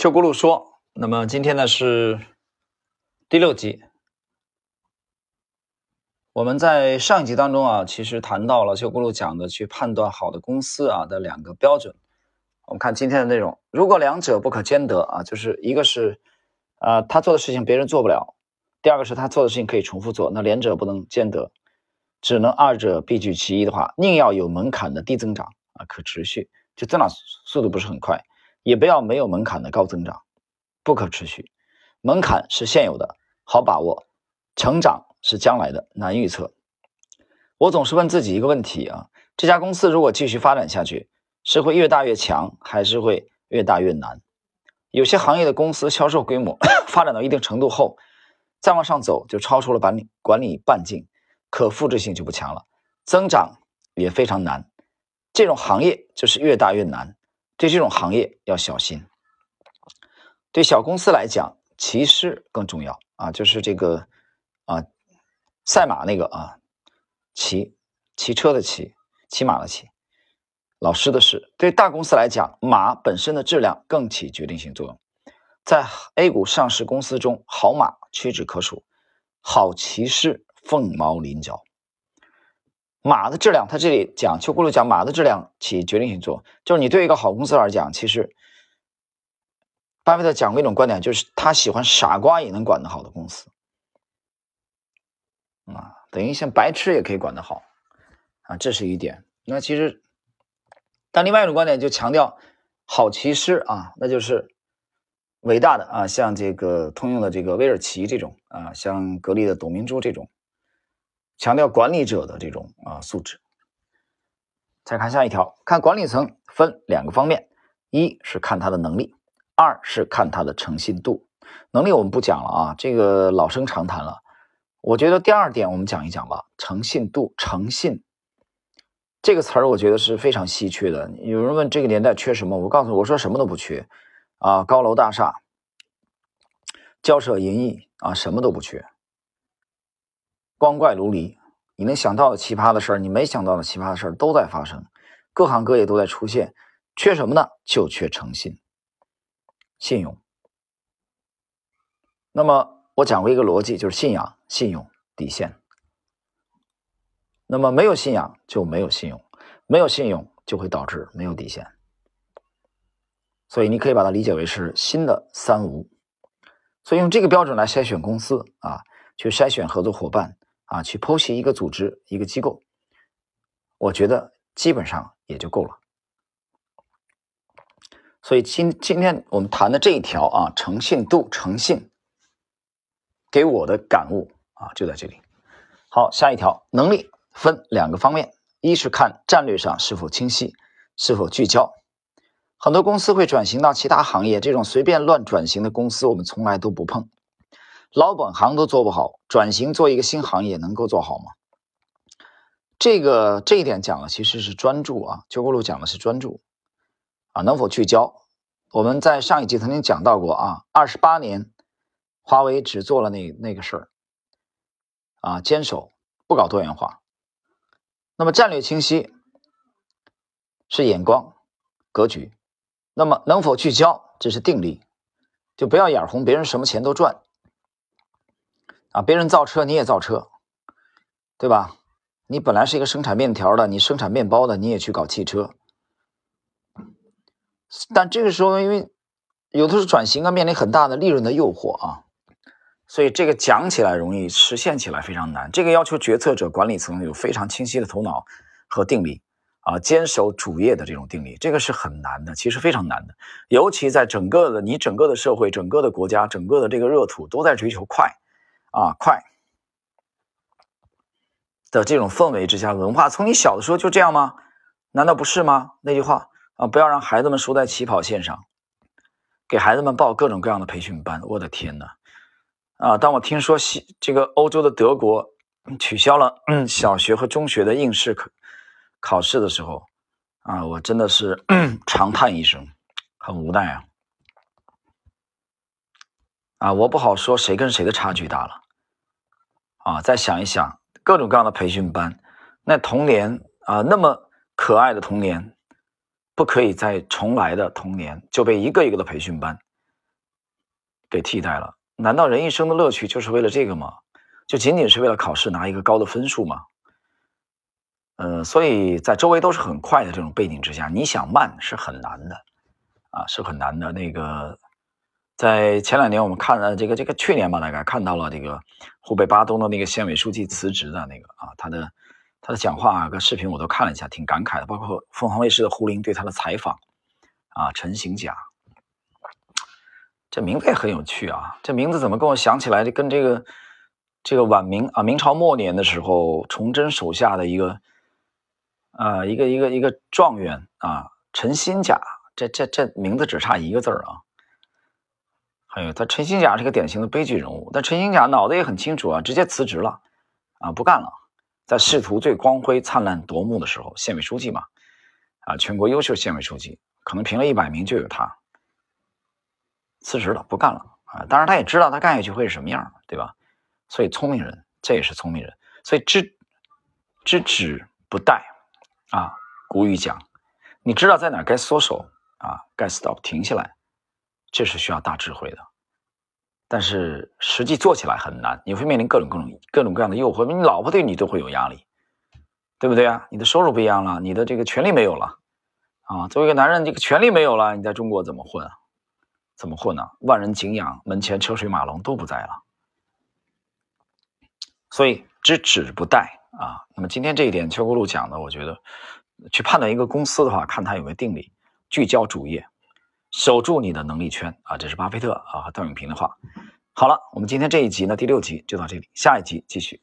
秋轱辘说：“那么今天呢是第六集。我们在上一集当中啊，其实谈到了秋轱辘讲的去判断好的公司啊的两个标准。我们看今天的内容，如果两者不可兼得啊，就是一个是啊他做的事情别人做不了，第二个是他做的事情可以重复做，那两者不能兼得，只能二者必居其一的话，宁要有门槛的低增长啊，可持续，就增长速度不是很快。”也不要没有门槛的高增长，不可持续。门槛是现有的，好把握；成长是将来的，难预测。我总是问自己一个问题啊：这家公司如果继续发展下去，是会越大越强，还是会越大越难？有些行业的公司销售规模 发展到一定程度后，再往上走就超出了管理管理半径，可复制性就不强了，增长也非常难。这种行业就是越大越难。对这种行业要小心。对小公司来讲，骑师更重要啊，就是这个啊，赛马那个啊，骑骑车的骑，骑马的骑，老师的是。对大公司来讲，马本身的质量更起决定性作用。在 A 股上市公司中，好马屈指可数，好骑士凤毛麟角。马的质量，他这里讲邱轱辘讲马的质量起决定性作用，就是你对一个好公司来讲，其实巴菲特讲过一种观点，就是他喜欢傻瓜也能管得好的公司，啊，等于像白痴也可以管得好，啊，这是一点。那其实，但另外一种观点就强调好骑师啊，那就是伟大的啊，像这个通用的这个威尔奇这种啊，像格力的董明珠这种。强调管理者的这种啊素质。再看下一条，看管理层分两个方面，一是看他的能力，二是看他的诚信度。能力我们不讲了啊，这个老生常谈了。我觉得第二点我们讲一讲吧，诚信度，诚信这个词儿我觉得是非常稀缺的。有人问这个年代缺什么，我告诉我说什么都不缺啊，高楼大厦、交涉淫逸啊，什么都不缺。光怪陆离，你能想到的奇葩的事儿，你没想到的奇葩的事儿都在发生，各行各业都在出现，缺什么呢？就缺诚信、信用。那么我讲过一个逻辑，就是信仰、信用底线。那么没有信仰就没有信用，没有信用就会导致没有底线。所以你可以把它理解为是新的三无。所以用这个标准来筛选公司啊，去筛选合作伙伴。啊，去剖析一个组织、一个机构，我觉得基本上也就够了。所以今今天我们谈的这一条啊，诚信度、诚信，给我的感悟啊，就在这里。好，下一条，能力分两个方面，一是看战略上是否清晰、是否聚焦。很多公司会转型到其他行业，这种随便乱转型的公司，我们从来都不碰。老本行都做不好，转型做一个新行业能够做好吗？这个这一点讲的其实是专注啊，邱国路讲的是专注啊，能否聚焦？我们在上一集曾经讲到过啊，二十八年，华为只做了那那个事儿啊，坚守不搞多元化。那么战略清晰是眼光格局，那么能否聚焦？这是定力，就不要眼红别人什么钱都赚。啊，别人造车你也造车，对吧？你本来是一个生产面条的，你生产面包的，你也去搞汽车。但这个时候，因为有的时候转型啊，面临很大的利润的诱惑啊，所以这个讲起来容易，实现起来非常难。这个要求决策者、管理层有非常清晰的头脑和定力啊，坚守主业的这种定力，这个是很难的，其实非常难的。尤其在整个的你整个的社会、整个的国家、整个的这个热土都在追求快。啊，快的这种氛围之下，文化从你小的时候就这样吗？难道不是吗？那句话啊，不要让孩子们输在起跑线上，给孩子们报各种各样的培训班。我的天哪！啊，当我听说西这个欧洲的德国取消了小学和中学的应试考考试的时候，啊，我真的是 长叹一声，很无奈啊。啊，我不好说谁跟谁的差距大了，啊，再想一想各种各样的培训班，那童年啊，那么可爱的童年，不可以再重来的童年就被一个一个的培训班给替代了。难道人一生的乐趣就是为了这个吗？就仅仅是为了考试拿一个高的分数吗？呃，所以在周围都是很快的这种背景之下，你想慢是很难的，啊，是很难的。那个，在前两年我们看了这个这个去年吧，大概看到了这个湖北巴东的那个县委书记辞职的那个啊，他的他的讲话跟视频我都看了一下，挺感慨的。包括凤凰卫视的胡林对他的采访，啊，陈行甲，这名字也很有趣啊，这名字怎么跟我想起来就跟这个这个晚明啊明朝末年的时候崇祯手下的一个。啊，一个一个一个状元啊，陈新甲，这这这名字只差一个字儿啊。还有他陈新甲是个典型的悲剧人物，但陈新甲脑子也很清楚啊，直接辞职了啊，不干了。在仕途最光辉灿烂夺目的时候，县委书记嘛，啊，全国优秀县委书记，可能评了一百名就有他辞职了，不干了啊。当然他也知道他干下去会是什么样，对吧？所以聪明人，这也是聪明人，所以知知止不殆。啊，古语讲，你知道在哪该缩手啊，该 stop 停下来，这是需要大智慧的。但是实际做起来很难，你会面临各种各种各种各样的诱惑。你老婆对你都会有压力，对不对啊？你的收入不一样了，你的这个权利没有了啊。作为一个男人，这个权利没有了，你在中国怎么混？怎么混呢？万人敬仰，门前车水马龙都不在了。所以知止不殆。啊，那么今天这一点，邱国禄讲的，我觉得去判断一个公司的话，看它有没有定力，聚焦主业，守住你的能力圈啊，这是巴菲特啊和段永平的话。好了，我们今天这一集呢，第六集就到这里，下一集继续。